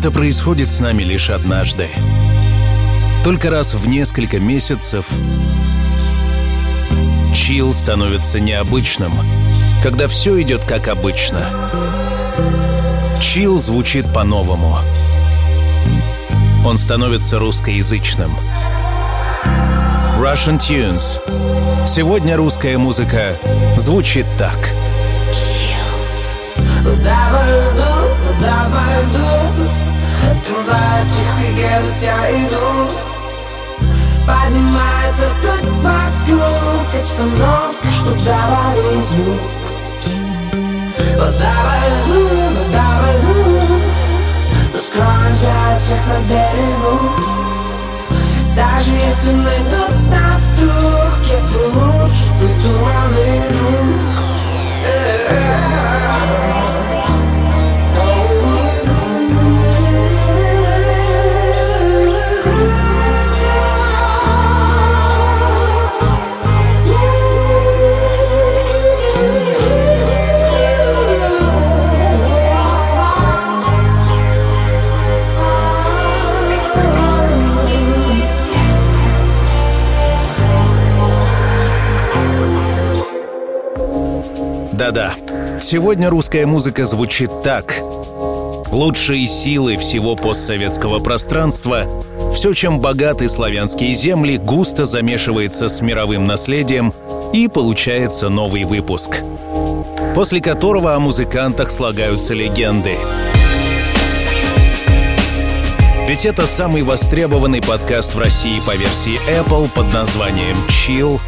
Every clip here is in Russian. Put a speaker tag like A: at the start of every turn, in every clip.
A: Это происходит с нами лишь однажды. Только раз в несколько месяцев чил становится необычным, когда все идет как обычно. Чил звучит по-новому. Он становится русскоязычным. Russian Tunes. Сегодня русская музыка звучит так.
B: Давай, Трамвай тихо едут, я иду Поднимается тут вокруг Обстановка, чтоб добавить звук Вода во льду, вода во льду Мы скроемся всех на берегу Даже если найдут нас вдруг Я бы лучше придуманный друг
A: Да-да, сегодня русская музыка звучит так. Лучшие силы всего постсоветского пространства, все, чем богаты славянские земли, густо замешивается с мировым наследием, и получается новый выпуск, после которого о музыкантах слагаются легенды. Ведь это самый востребованный подкаст в России по версии Apple под названием Chill.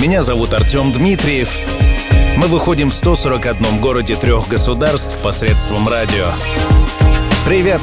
A: Меня зовут Артем Дмитриев — мы выходим в 141 городе трех государств посредством радио. Привет!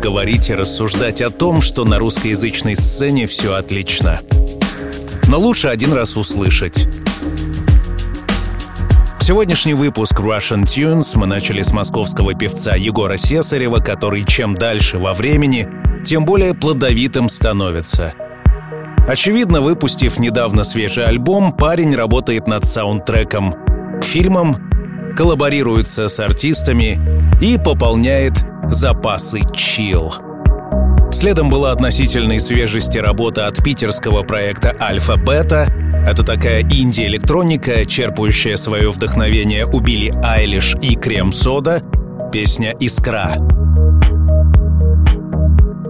A: Говорить и рассуждать о том, что на русскоязычной сцене все отлично. Но лучше один раз услышать. Сегодняшний выпуск Russian Tunes мы начали с московского певца Егора Сесарева, который чем дальше во времени, тем более плодовитым становится. Очевидно, выпустив недавно свежий альбом, парень работает над саундтреком к фильмам, коллаборируется с артистами и пополняет запасы чил. Следом была относительной свежести работа от питерского проекта «Альфа-Бета», это такая инди-электроника, черпающая свое вдохновение у Билли Айлиш и Крем Сода, песня «Искра».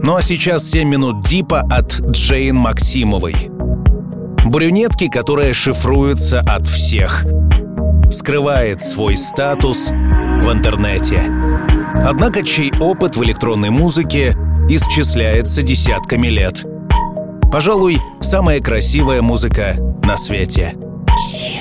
A: Ну а сейчас 7 минут дипа от Джейн Максимовой. Брюнетки, которая шифруется от всех. Скрывает свой статус в интернете. Однако чей опыт в электронной музыке исчисляется десятками лет. Пожалуй, самая красивая музыка на свете. Ну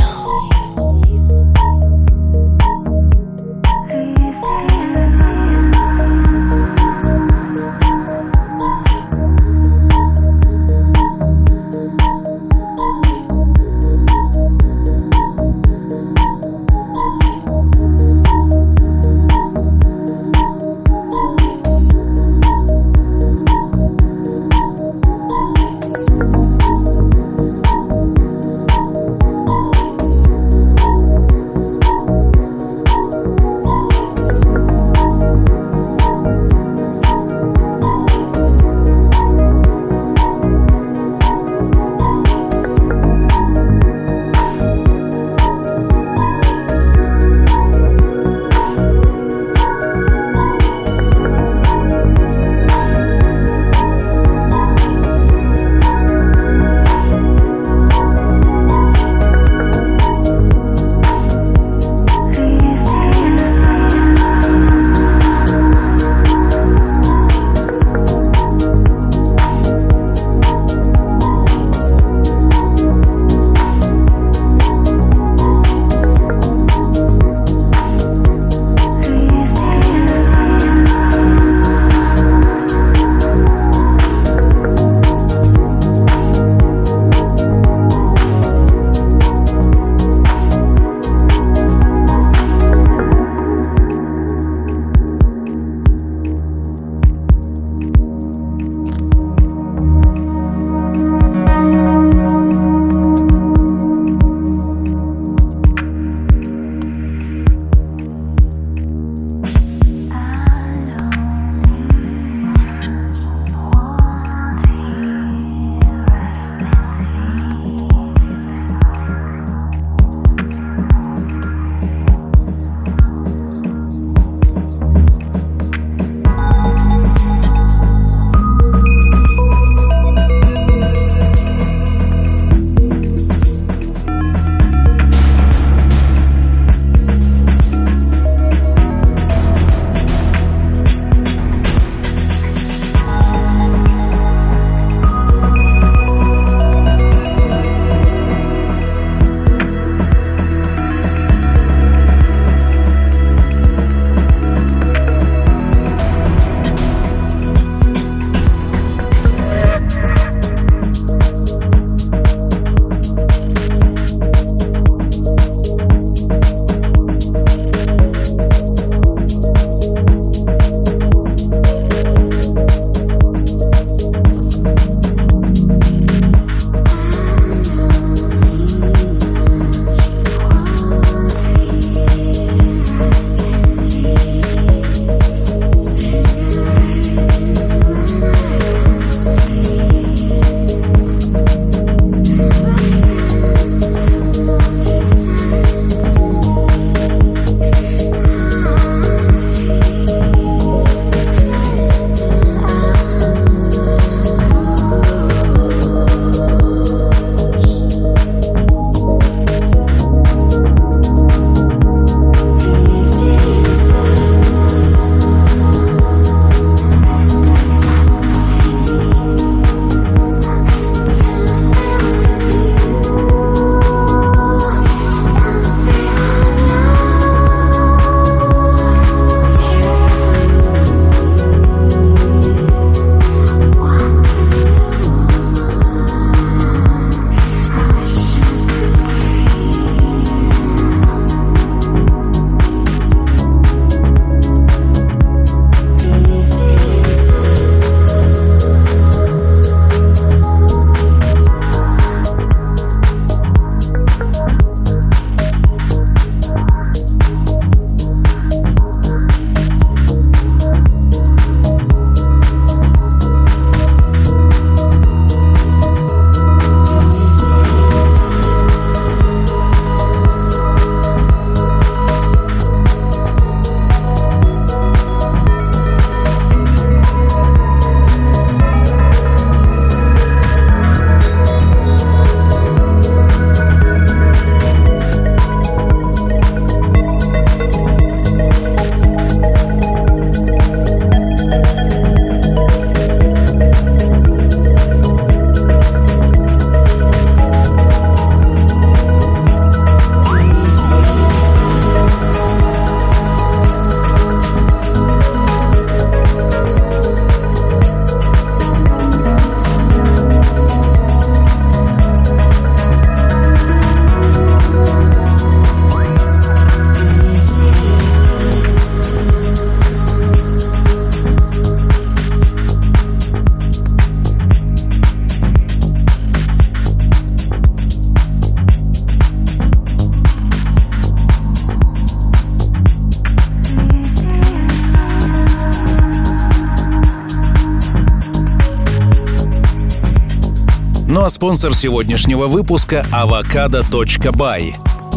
A: спонсор сегодняшнего выпуска — avocado.by.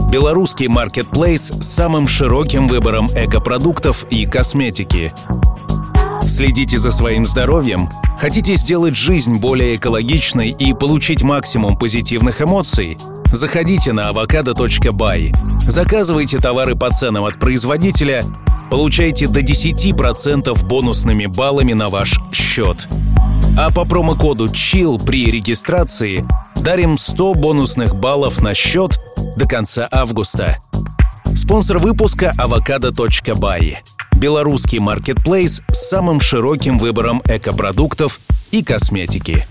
A: Белорусский маркетплейс с самым широким выбором экопродуктов и косметики. Следите за своим здоровьем? Хотите сделать жизнь более экологичной и получить максимум позитивных эмоций? Заходите на avocado.by. Заказывайте товары по ценам от производителя, получайте до 10% бонусными баллами на ваш счет. А по промокоду CHILL при регистрации дарим 100 бонусных баллов на счет до конца августа. Спонсор выпуска avocado.by. Белорусский маркетплейс с самым широким выбором экопродуктов и косметики.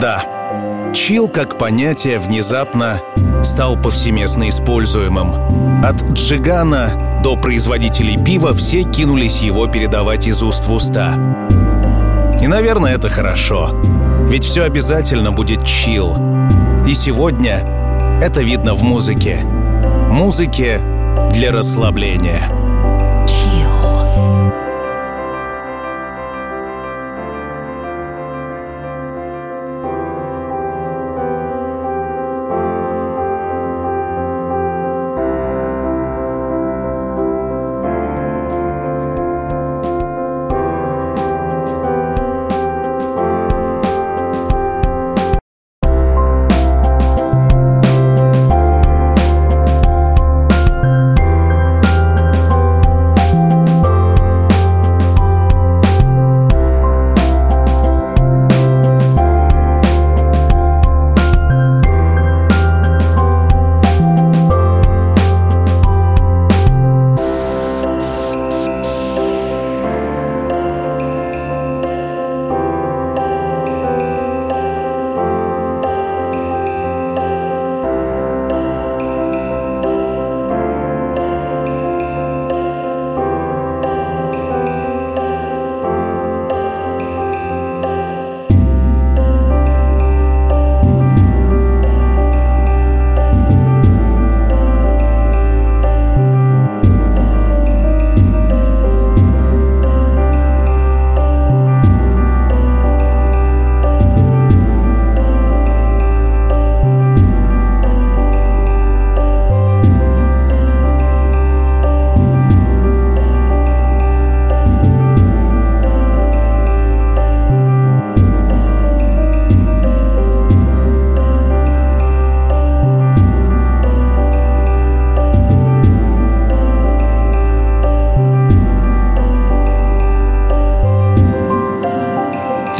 A: Да, чил как понятие внезапно стал повсеместно используемым. От джигана до производителей пива все кинулись его передавать из уст в уста. И, наверное, это хорошо. Ведь все обязательно будет чил. И сегодня это видно в музыке. Музыке для расслабления.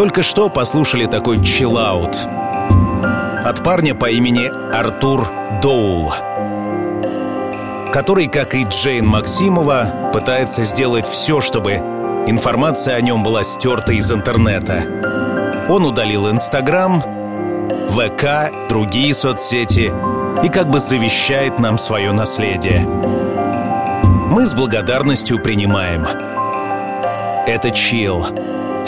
A: Только что послушали такой чиллаут от парня по имени Артур Доул, который, как и Джейн Максимова, пытается сделать все, чтобы информация о нем была стерта из интернета. Он удалил Инстаграм, ВК, другие соцсети и как бы завещает нам свое наследие. Мы с благодарностью принимаем. Это чил.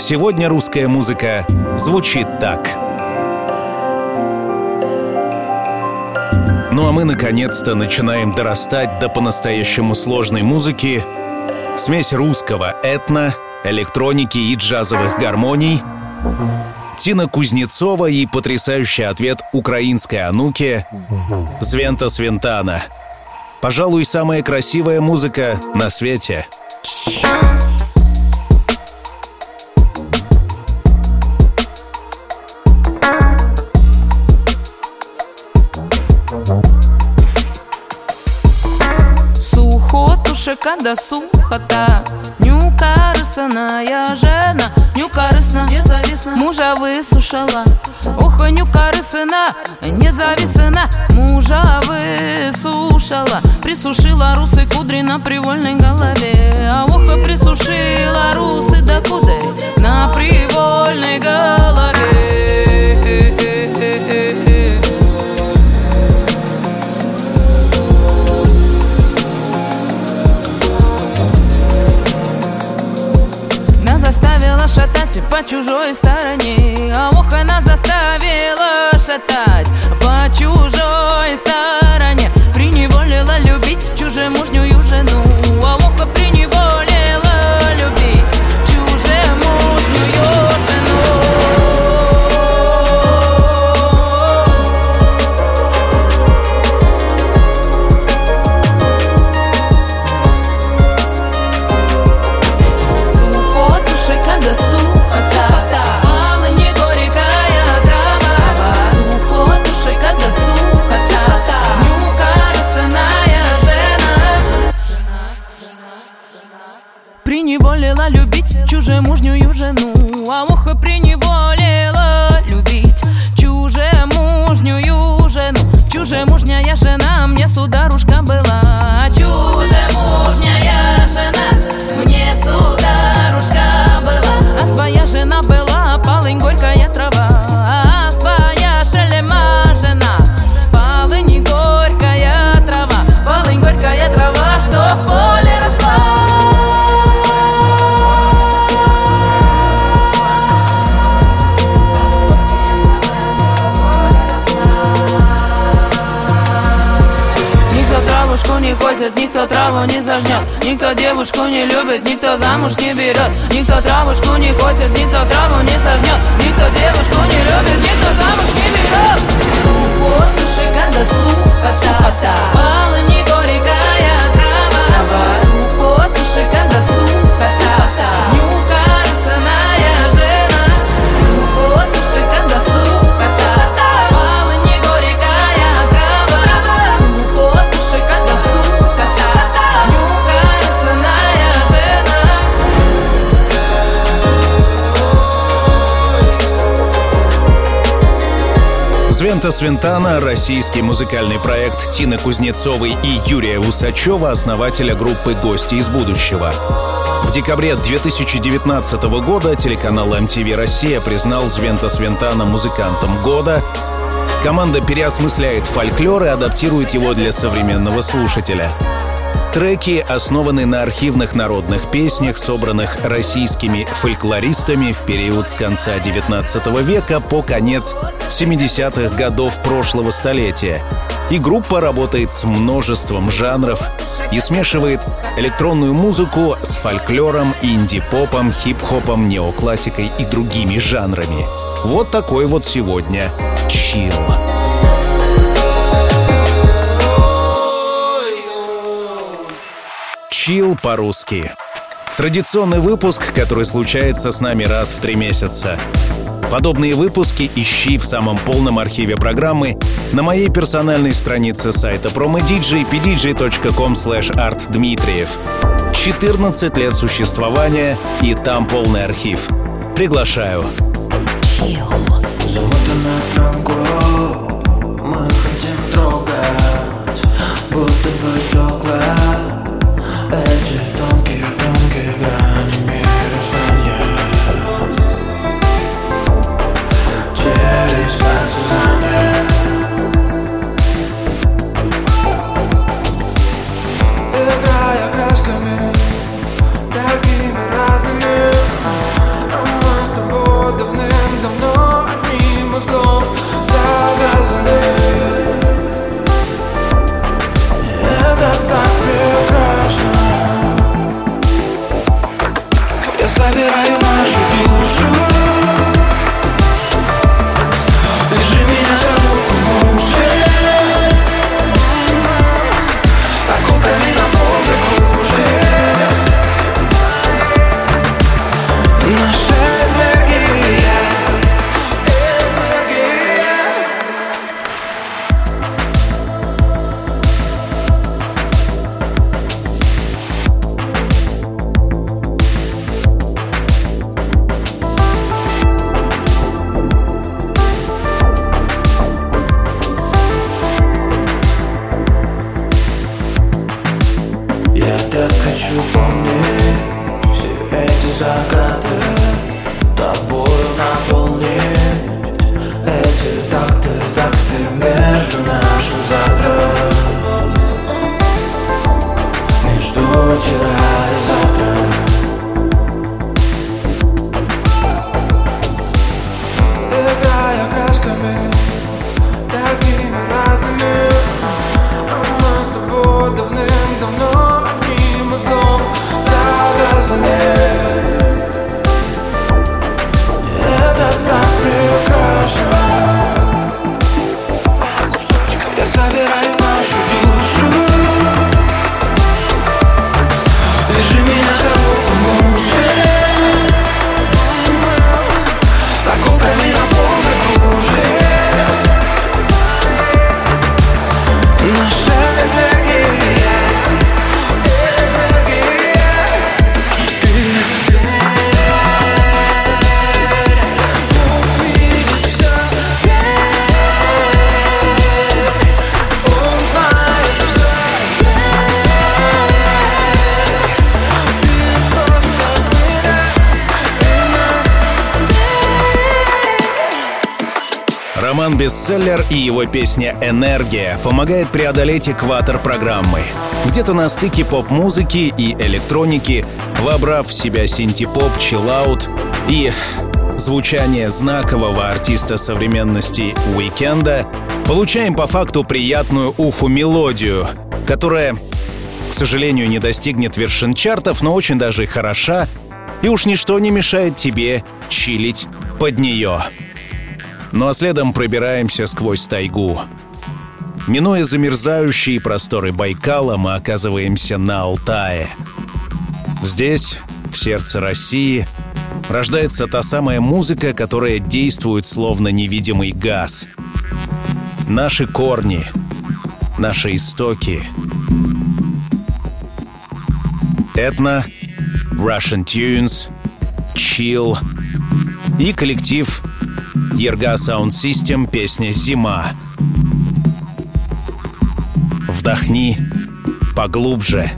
A: Сегодня русская музыка звучит так. Ну а мы наконец-то начинаем дорастать до по-настоящему сложной музыки. Смесь русского этно, электроники и джазовых гармоний. Тина Кузнецова и потрясающий ответ украинской Ануки Звента Свентана. Пожалуй, самая красивая музыка на свете.
C: Когда сухота. Нюкарысная жена Нюкарысна, независна Мужа высушила Ох, нюкарысына, независна Мужа высушила Присушила русы кудри на привольной голове. А ох, присушила русы до кудри На привольной голове на чужой стороне А ох, она заставила шатать. По чужой косит, никто траву не сожнет Никто девушку не любит, никто замуж не берет. Никто травушку не косит, никто траву не сожнет
A: Звента Свинтана – российский музыкальный проект Тины Кузнецовой и Юрия Усачева, основателя группы «Гости из будущего». В декабре 2019 года телеканал MTV «Россия» признал Звента Свинтана музыкантом года. Команда переосмысляет фольклор и адаптирует его для современного слушателя. Треки основаны на архивных народных песнях, собранных российскими фольклористами в период с конца XIX века по конец 70-х годов прошлого столетия. И группа работает с множеством жанров и смешивает электронную музыку с фольклором, инди-попом, хип-хопом, неоклассикой и другими жанрами. Вот такой вот сегодня чил. Чил по-русски. Традиционный выпуск, который случается с нами раз в три месяца. Подобные выпуски ищи в самом полном архиве программы на моей персональной странице сайта promodj pdj.com artdmitriev. 14 лет существования и там полный архив. Приглашаю.
B: Замотанная пленку
D: Бестселлер и его песня «Энергия» помогает преодолеть экватор программы. Где-то на стыке поп-музыки и электроники, вобрав в себя синтепоп, чиллаут и звучание знакового артиста современности Уикенда, получаем по факту приятную уху мелодию, которая, к сожалению, не достигнет вершин чартов, но очень даже хороша, и уж ничто не мешает тебе чилить под нее. Ну а следом пробираемся сквозь тайгу. Минуя замерзающие просторы Байкала, мы оказываемся на Алтае. Здесь, в сердце России, рождается та самая музыка, которая действует словно невидимый газ. Наши корни, наши истоки. Этно, Russian Tunes, Chill и коллектив Ерга Sound System песня «Зима». Вдохни поглубже.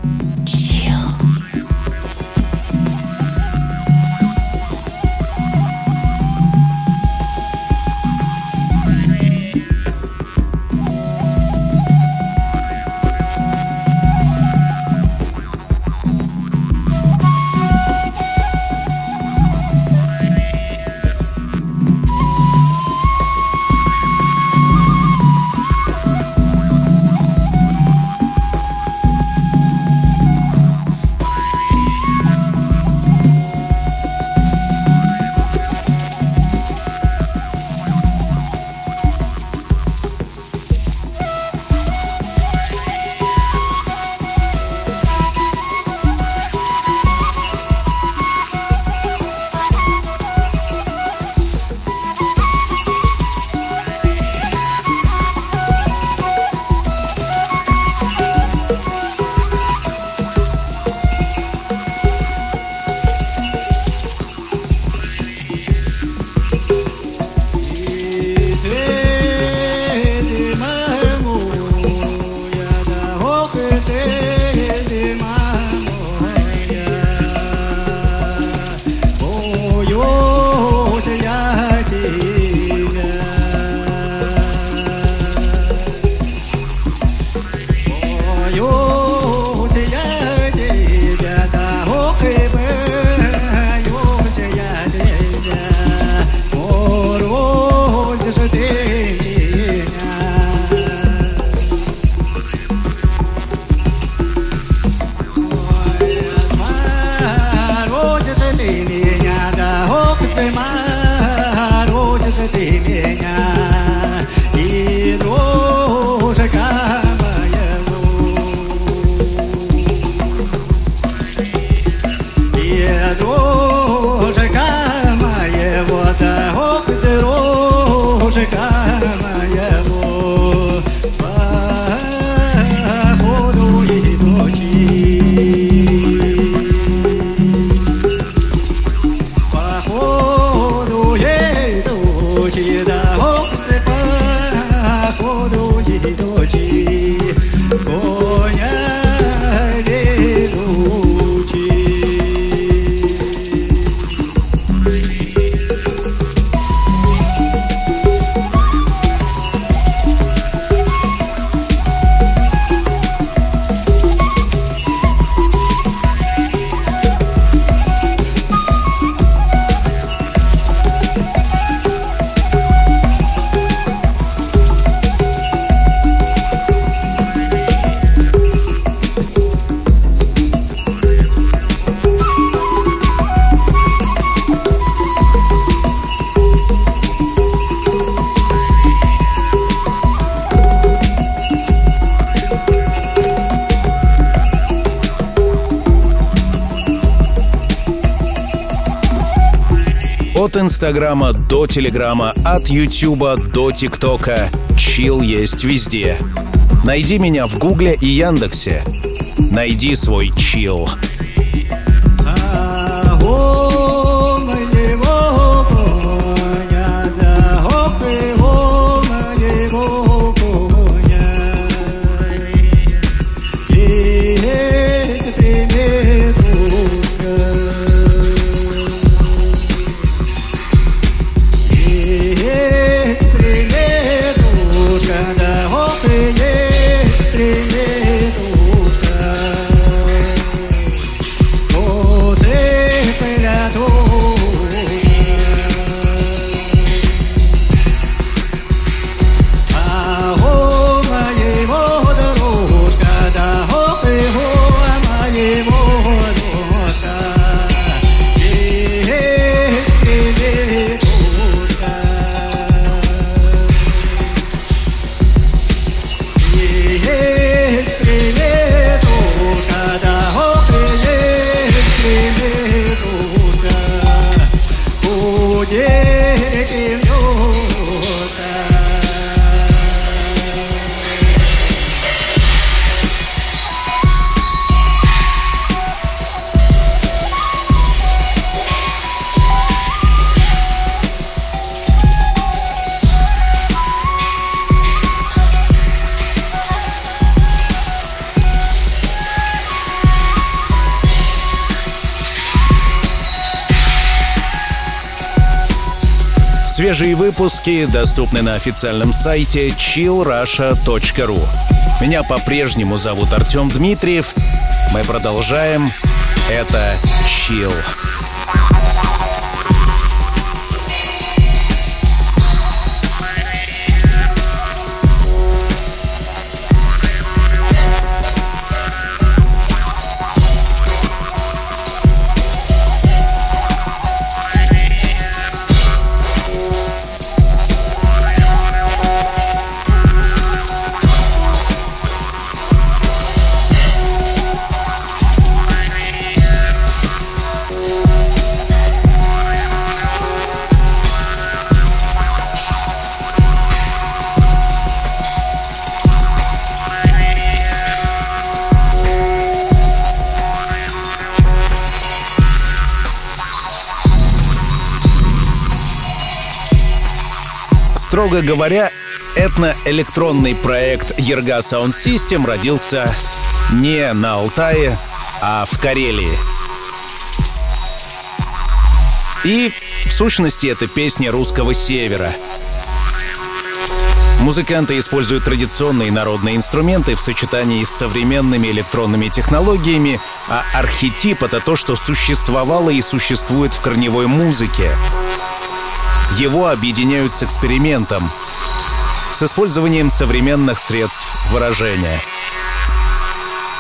D: Инстаграма до Телеграма, от Ютуба до ТикТока. Чил есть везде. Найди меня в Гугле и Яндексе. Найди свой чил.
A: Свежие выпуски доступны на официальном сайте chillrusha.ru. Меня по-прежнему зовут Артем Дмитриев. Мы продолжаем. Это Chill. Строго говоря, этноэлектронный проект Ерга Sound System родился не на Алтае, а в Карелии. И, в сущности, это песни русского севера. Музыканты используют традиционные народные инструменты в сочетании с современными электронными технологиями, а архетип — это то, что существовало и существует в корневой музыке. Его объединяют с экспериментом, с использованием современных средств выражения.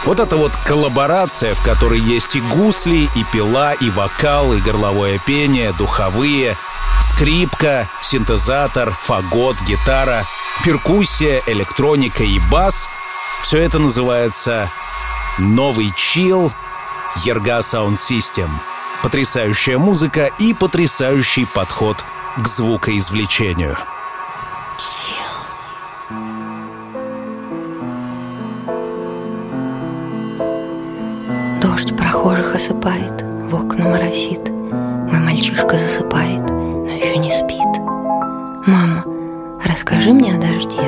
A: Вот эта вот коллаборация, в которой есть и гусли, и пила, и вокал, и горловое пение, духовые, скрипка, синтезатор, фагот, гитара, перкуссия, электроника и бас — все это называется «Новый чил» Ерга Sound System. Потрясающая музыка и потрясающий подход к звукоизвлечению.
E: Дождь прохожих осыпает, в окна моросит. Мой мальчишка засыпает, но еще не спит. Мама, расскажи мне о дожде.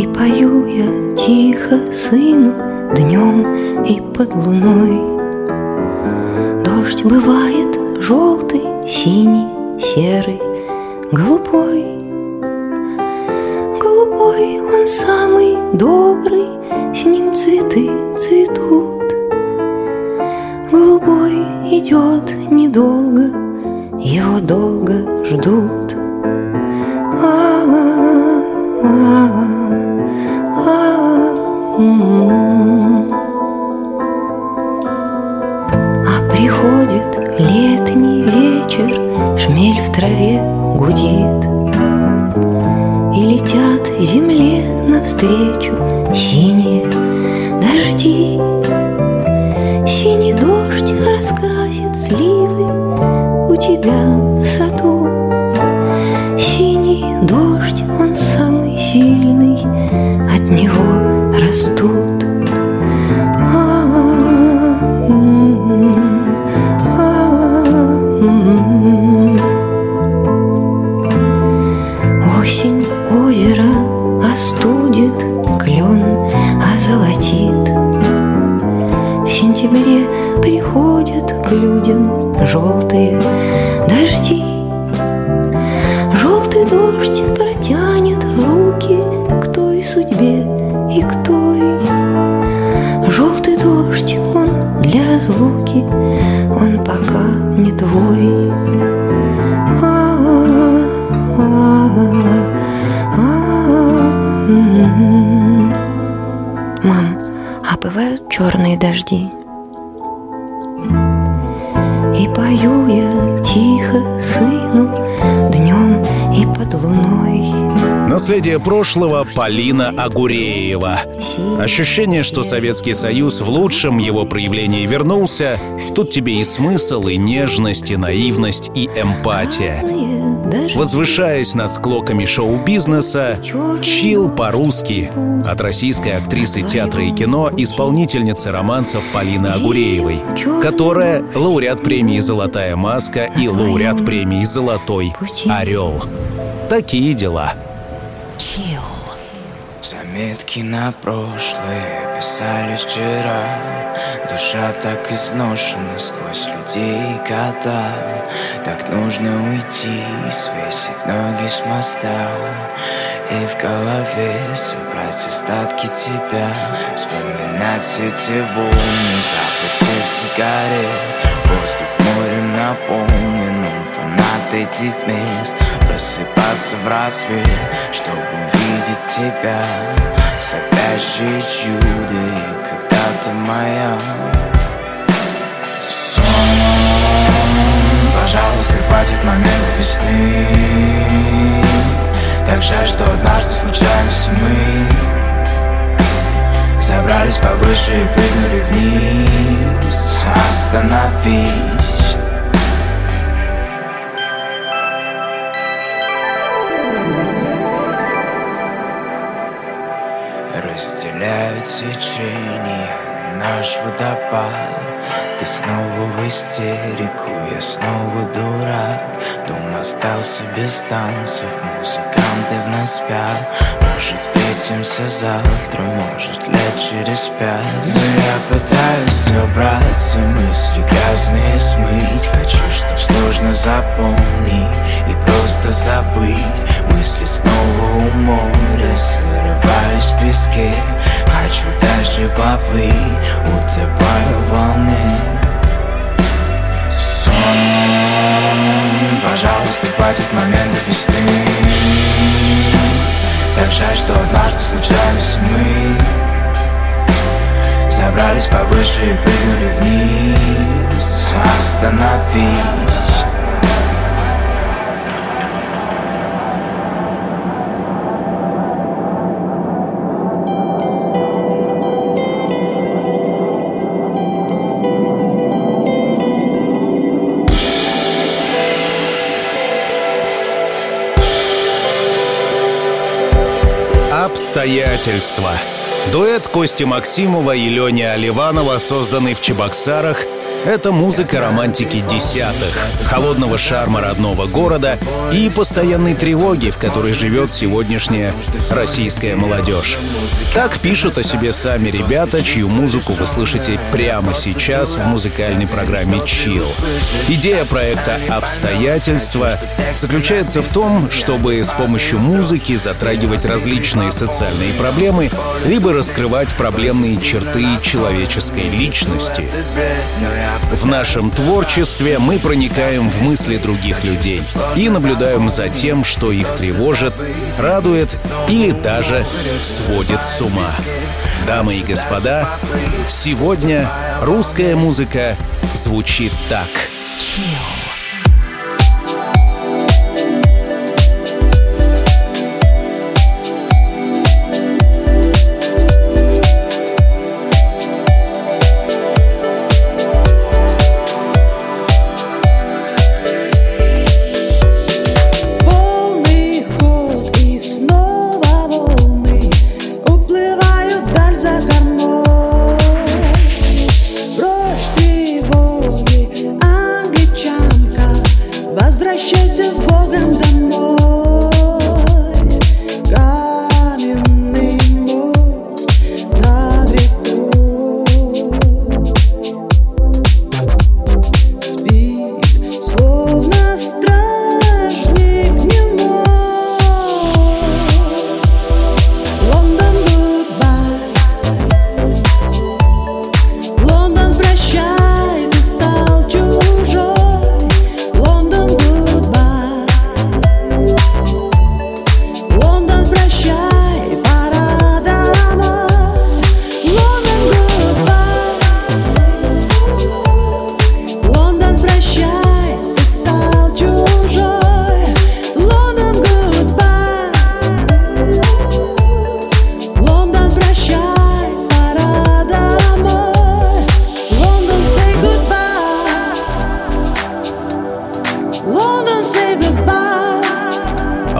E: И пою я тихо сыну днем и под луной. Дождь бывает желтый, синий, серый, голубой. Голубой он самый добрый, с ним цветы цветут. Голубой идет недолго, его долго ждут. И к той. Желтый дождь, он для разлуки, он пока не твой. Мам, а бывают черные дожди? И пою я тихо сыну днем и под луной.
A: Наследие прошлого Полина Агуреева. Ощущение, что Советский Союз в лучшем его проявлении вернулся, тут тебе и смысл, и нежность, и наивность, и эмпатия. Возвышаясь над склоками шоу-бизнеса, чил по-русски от российской актрисы театра и кино, исполнительницы романсов Полины Агуреевой, которая лауреат премии «Золотая маска» и лауреат премии «Золотой орел». Такие дела.
F: Chill.
G: Заметки на прошлое писались вчера. Душа так изношена сквозь людей и кота. Так нужно уйти, свесить ноги с моста. И в голове собрать остатки тебя. Вспоминать эти волны, запах сигарет. Воздух морем наполнен, фанат этих мест. Просыпаться в рассвет, чтобы увидеть тебя. Сопящее чудо и когда-то моя. Сон, пожалуйста, хватит момента весны. Так жаль, что однажды случайно мы. Забрались повыше и прыгнули вниз. Остановись разделяют течение Наш водопад Ты снова в истерику, я снова дурак. Дом остался без танцев, музыканты в нас спят. Может встретимся завтра, может лет через пять. Но я пытаюсь собраться, мысли грязные смыть. Хочу, чтоб сложно запомнить и просто забыть. Мысли снова у моря, срываюсь в песке. Хочу дальше поплыть, утопаю в волне пожалуйста, хватит момента весны Так жаль, что однажды случались мы. Забрались повыше и прыгнули вниз. Остановись
A: «Обстоятельства». Дуэт Кости Максимова и Лени Оливанова, созданный в Чебоксарах, это музыка романтики десятых, холодного шарма родного города и постоянной тревоги, в которой живет сегодняшняя российская молодежь. Так пишут о себе сами ребята, чью музыку вы слышите прямо сейчас в музыкальной программе Chill. Идея проекта «Обстоятельства» заключается в том, чтобы с помощью музыки затрагивать различные социальные проблемы, либо раскрывать проблемные черты человеческой личности. В нашем творчестве мы проникаем в мысли других людей и наблюдаем за тем, что их тревожит, радует или даже сводит с ума. Дамы и господа, сегодня русская музыка звучит так. Chill.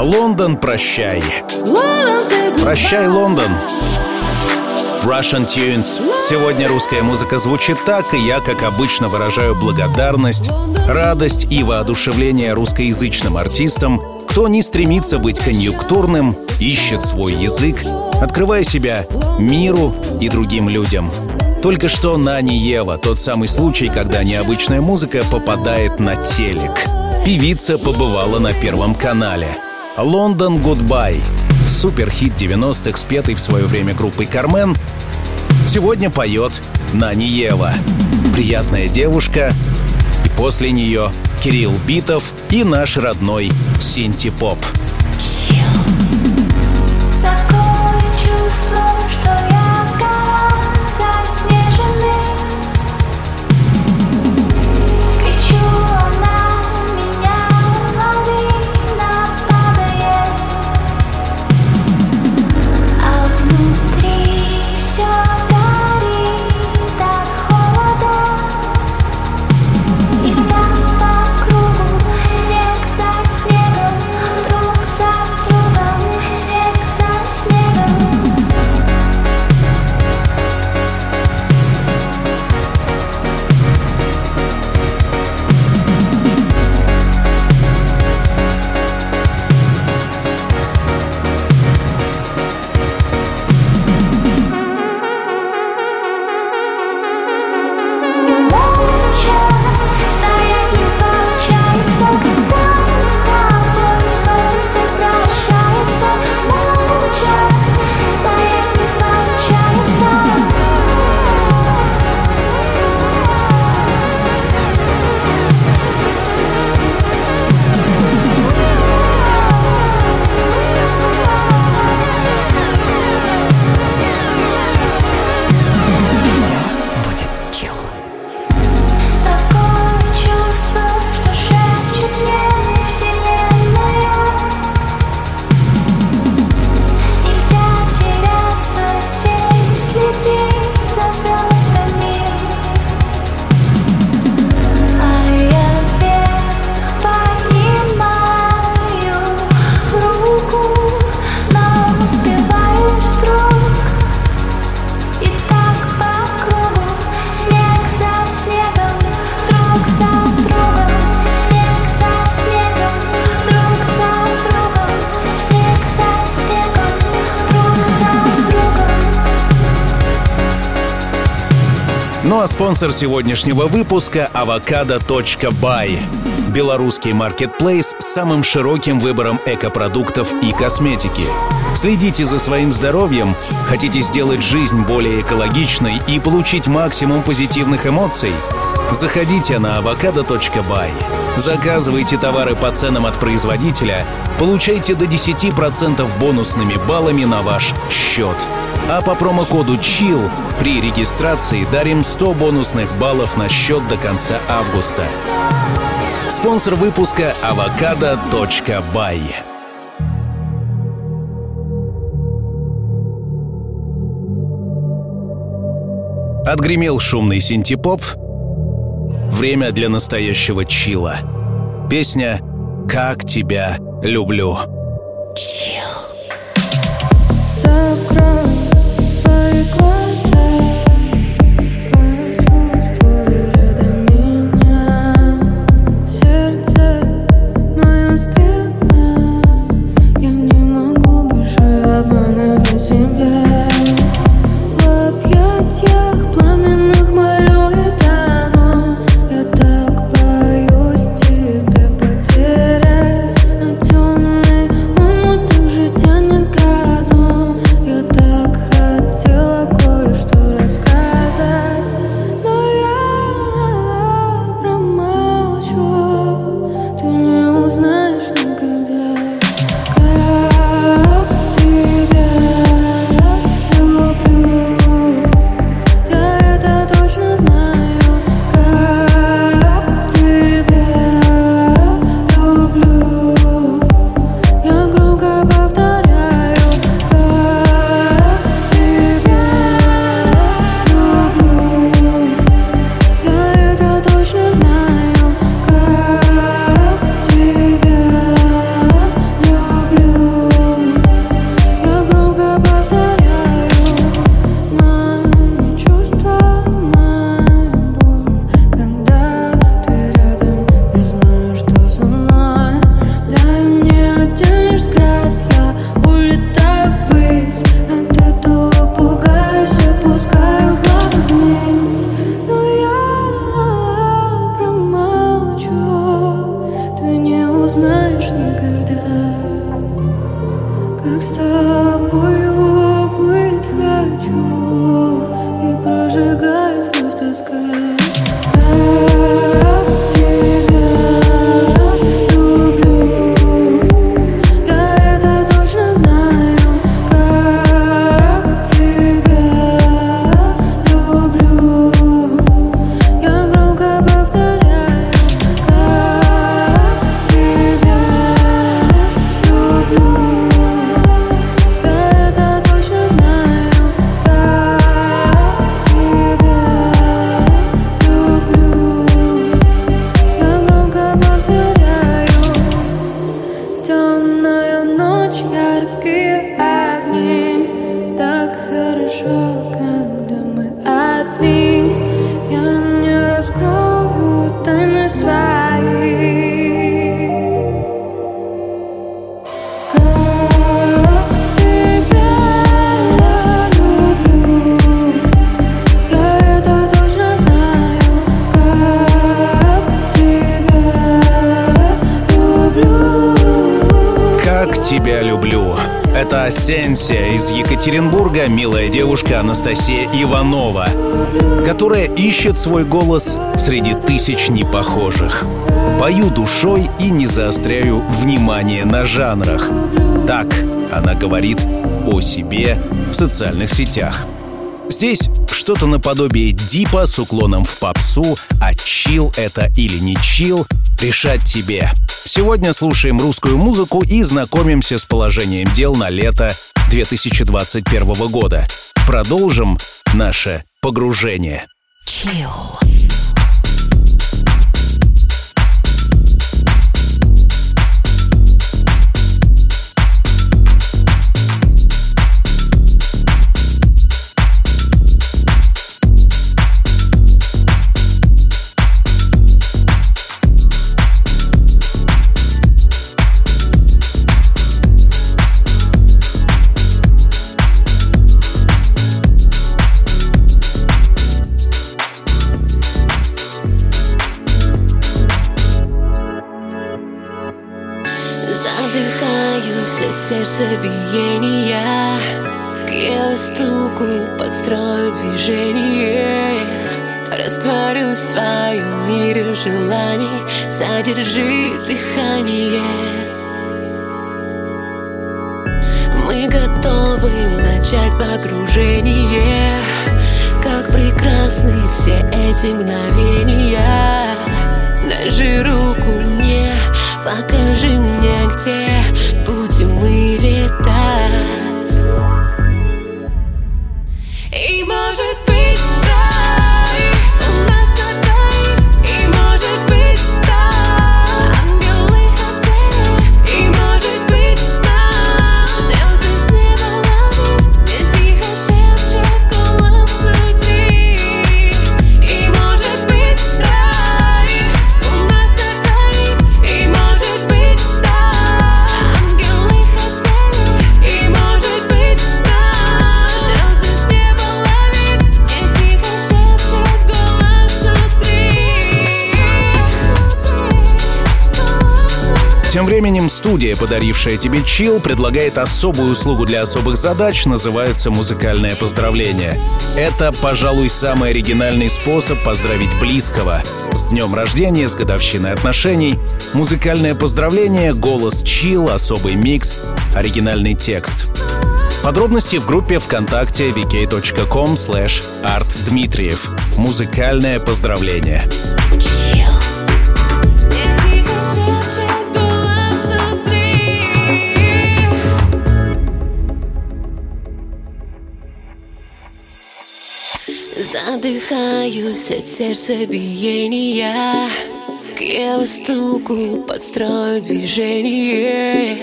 A: Лондон, прощай. Прощай, Лондон. Russian Tunes. Сегодня русская музыка звучит так, и я, как обычно, выражаю благодарность, радость и воодушевление русскоязычным артистам, кто не стремится быть конъюнктурным, ищет свой язык, открывая себя миру и другим людям. Только что Нани Ева, тот самый случай, когда необычная музыка попадает на телек. Певица побывала на Первом канале — «Лондон Goodbye» суперхит 90-х, спетый в свое время группой «Кармен», сегодня поет Наниева. Приятная девушка. И после нее Кирилл Битов и наш родной Синти-поп.
H: Такое
A: спонсор сегодняшнего выпуска — avocado.by. Белорусский маркетплейс с самым широким выбором экопродуктов и косметики. Следите за своим здоровьем, хотите сделать жизнь более экологичной и получить максимум позитивных эмоций? Заходите на avocado.by. Заказывайте товары по ценам от производителя, получайте до 10% бонусными баллами на ваш счет. А по промокоду CHILL при регистрации дарим 100 бонусных баллов на счет до конца августа. Спонсор выпуска avocado.by. Отгремел шумный синтепоп. Время для настоящего чила. Песня «Как тебя люблю».
H: Закрой
A: Анастасия Иванова, которая ищет свой голос среди тысяч непохожих. Пою душой и не заостряю внимание на жанрах. Так она говорит о себе в социальных сетях. Здесь что-то наподобие дипа с уклоном в попсу, а чил это или не чил, решать тебе. Сегодня слушаем русскую музыку и знакомимся с положением дел на лето 2021 года. Продолжим наше погружение. Chill.
I: Сердцебиения К его стуку подстрою движение. Растворюсь в твоем мире желаний. Задержи дыхание. Мы готовы начать погружение. Как прекрасны все эти мгновения. Дай руку мне, покажи мне, где мы летать
A: студия, подарившая тебе чил, предлагает особую услугу для особых задач, называется «Музыкальное поздравление». Это, пожалуй, самый оригинальный способ поздравить близкого. С днем рождения, с годовщиной отношений. Музыкальное поздравление, голос чил, особый микс, оригинальный текст. Подробности в группе ВКонтакте vk.com slash artdmitriev. Музыкальное поздравление.
I: Задыхаюсь от сердцебиения К его стуку подстрою движение.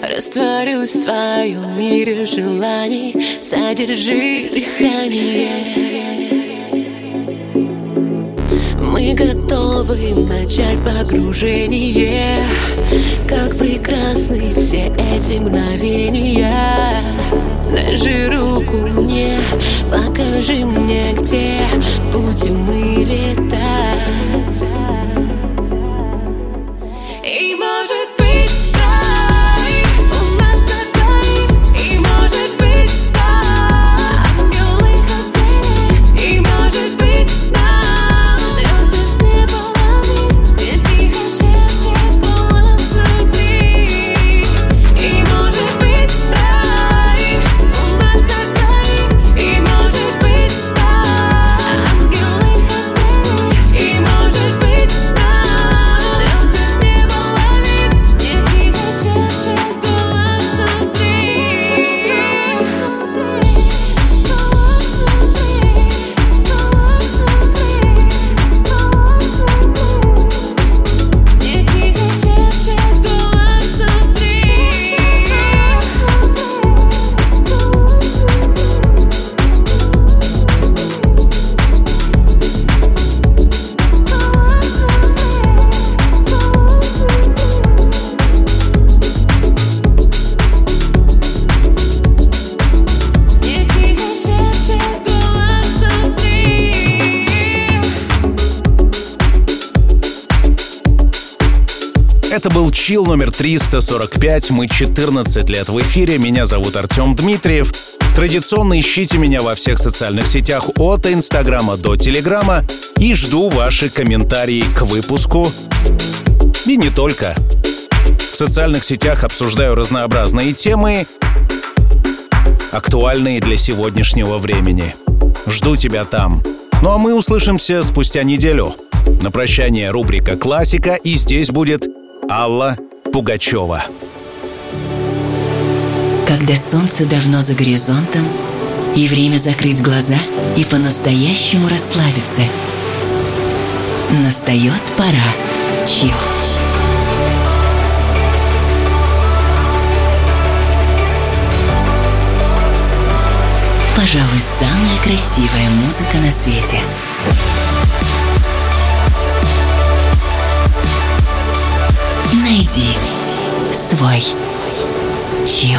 I: Растворюсь в твоем мире желаний Задержи дыхание. Мы готовы начать погружение Как прекрасны все эти мгновения Дай руку мне, покажи мне, где будем мы летать.
A: Чил номер 345. Мы 14 лет в эфире. Меня зовут Артем Дмитриев. Традиционно ищите меня во всех социальных сетях от Инстаграма до Телеграма и жду ваши комментарии к выпуску. И не только. В социальных сетях обсуждаю разнообразные темы, актуальные для сегодняшнего времени. Жду тебя там. Ну а мы услышимся спустя неделю. На прощание рубрика «Классика» и здесь будет Алла Пугачева.
J: Когда солнце давно за горизонтом, и время закрыть глаза и по-настоящему расслабиться. Настает пора. Чил. Пожалуй, самая красивая музыка на свете. Свой чил.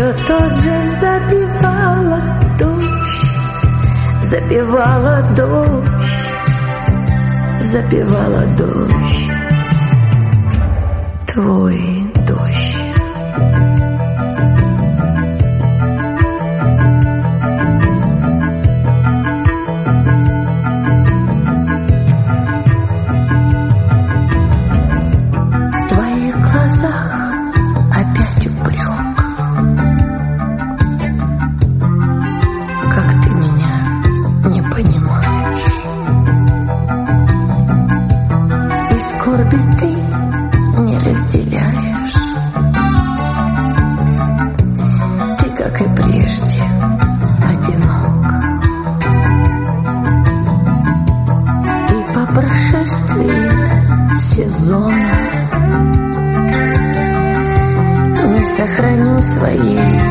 K: Все тот же забивала дождь Забивала дождь Забивала дождь. Твой 所以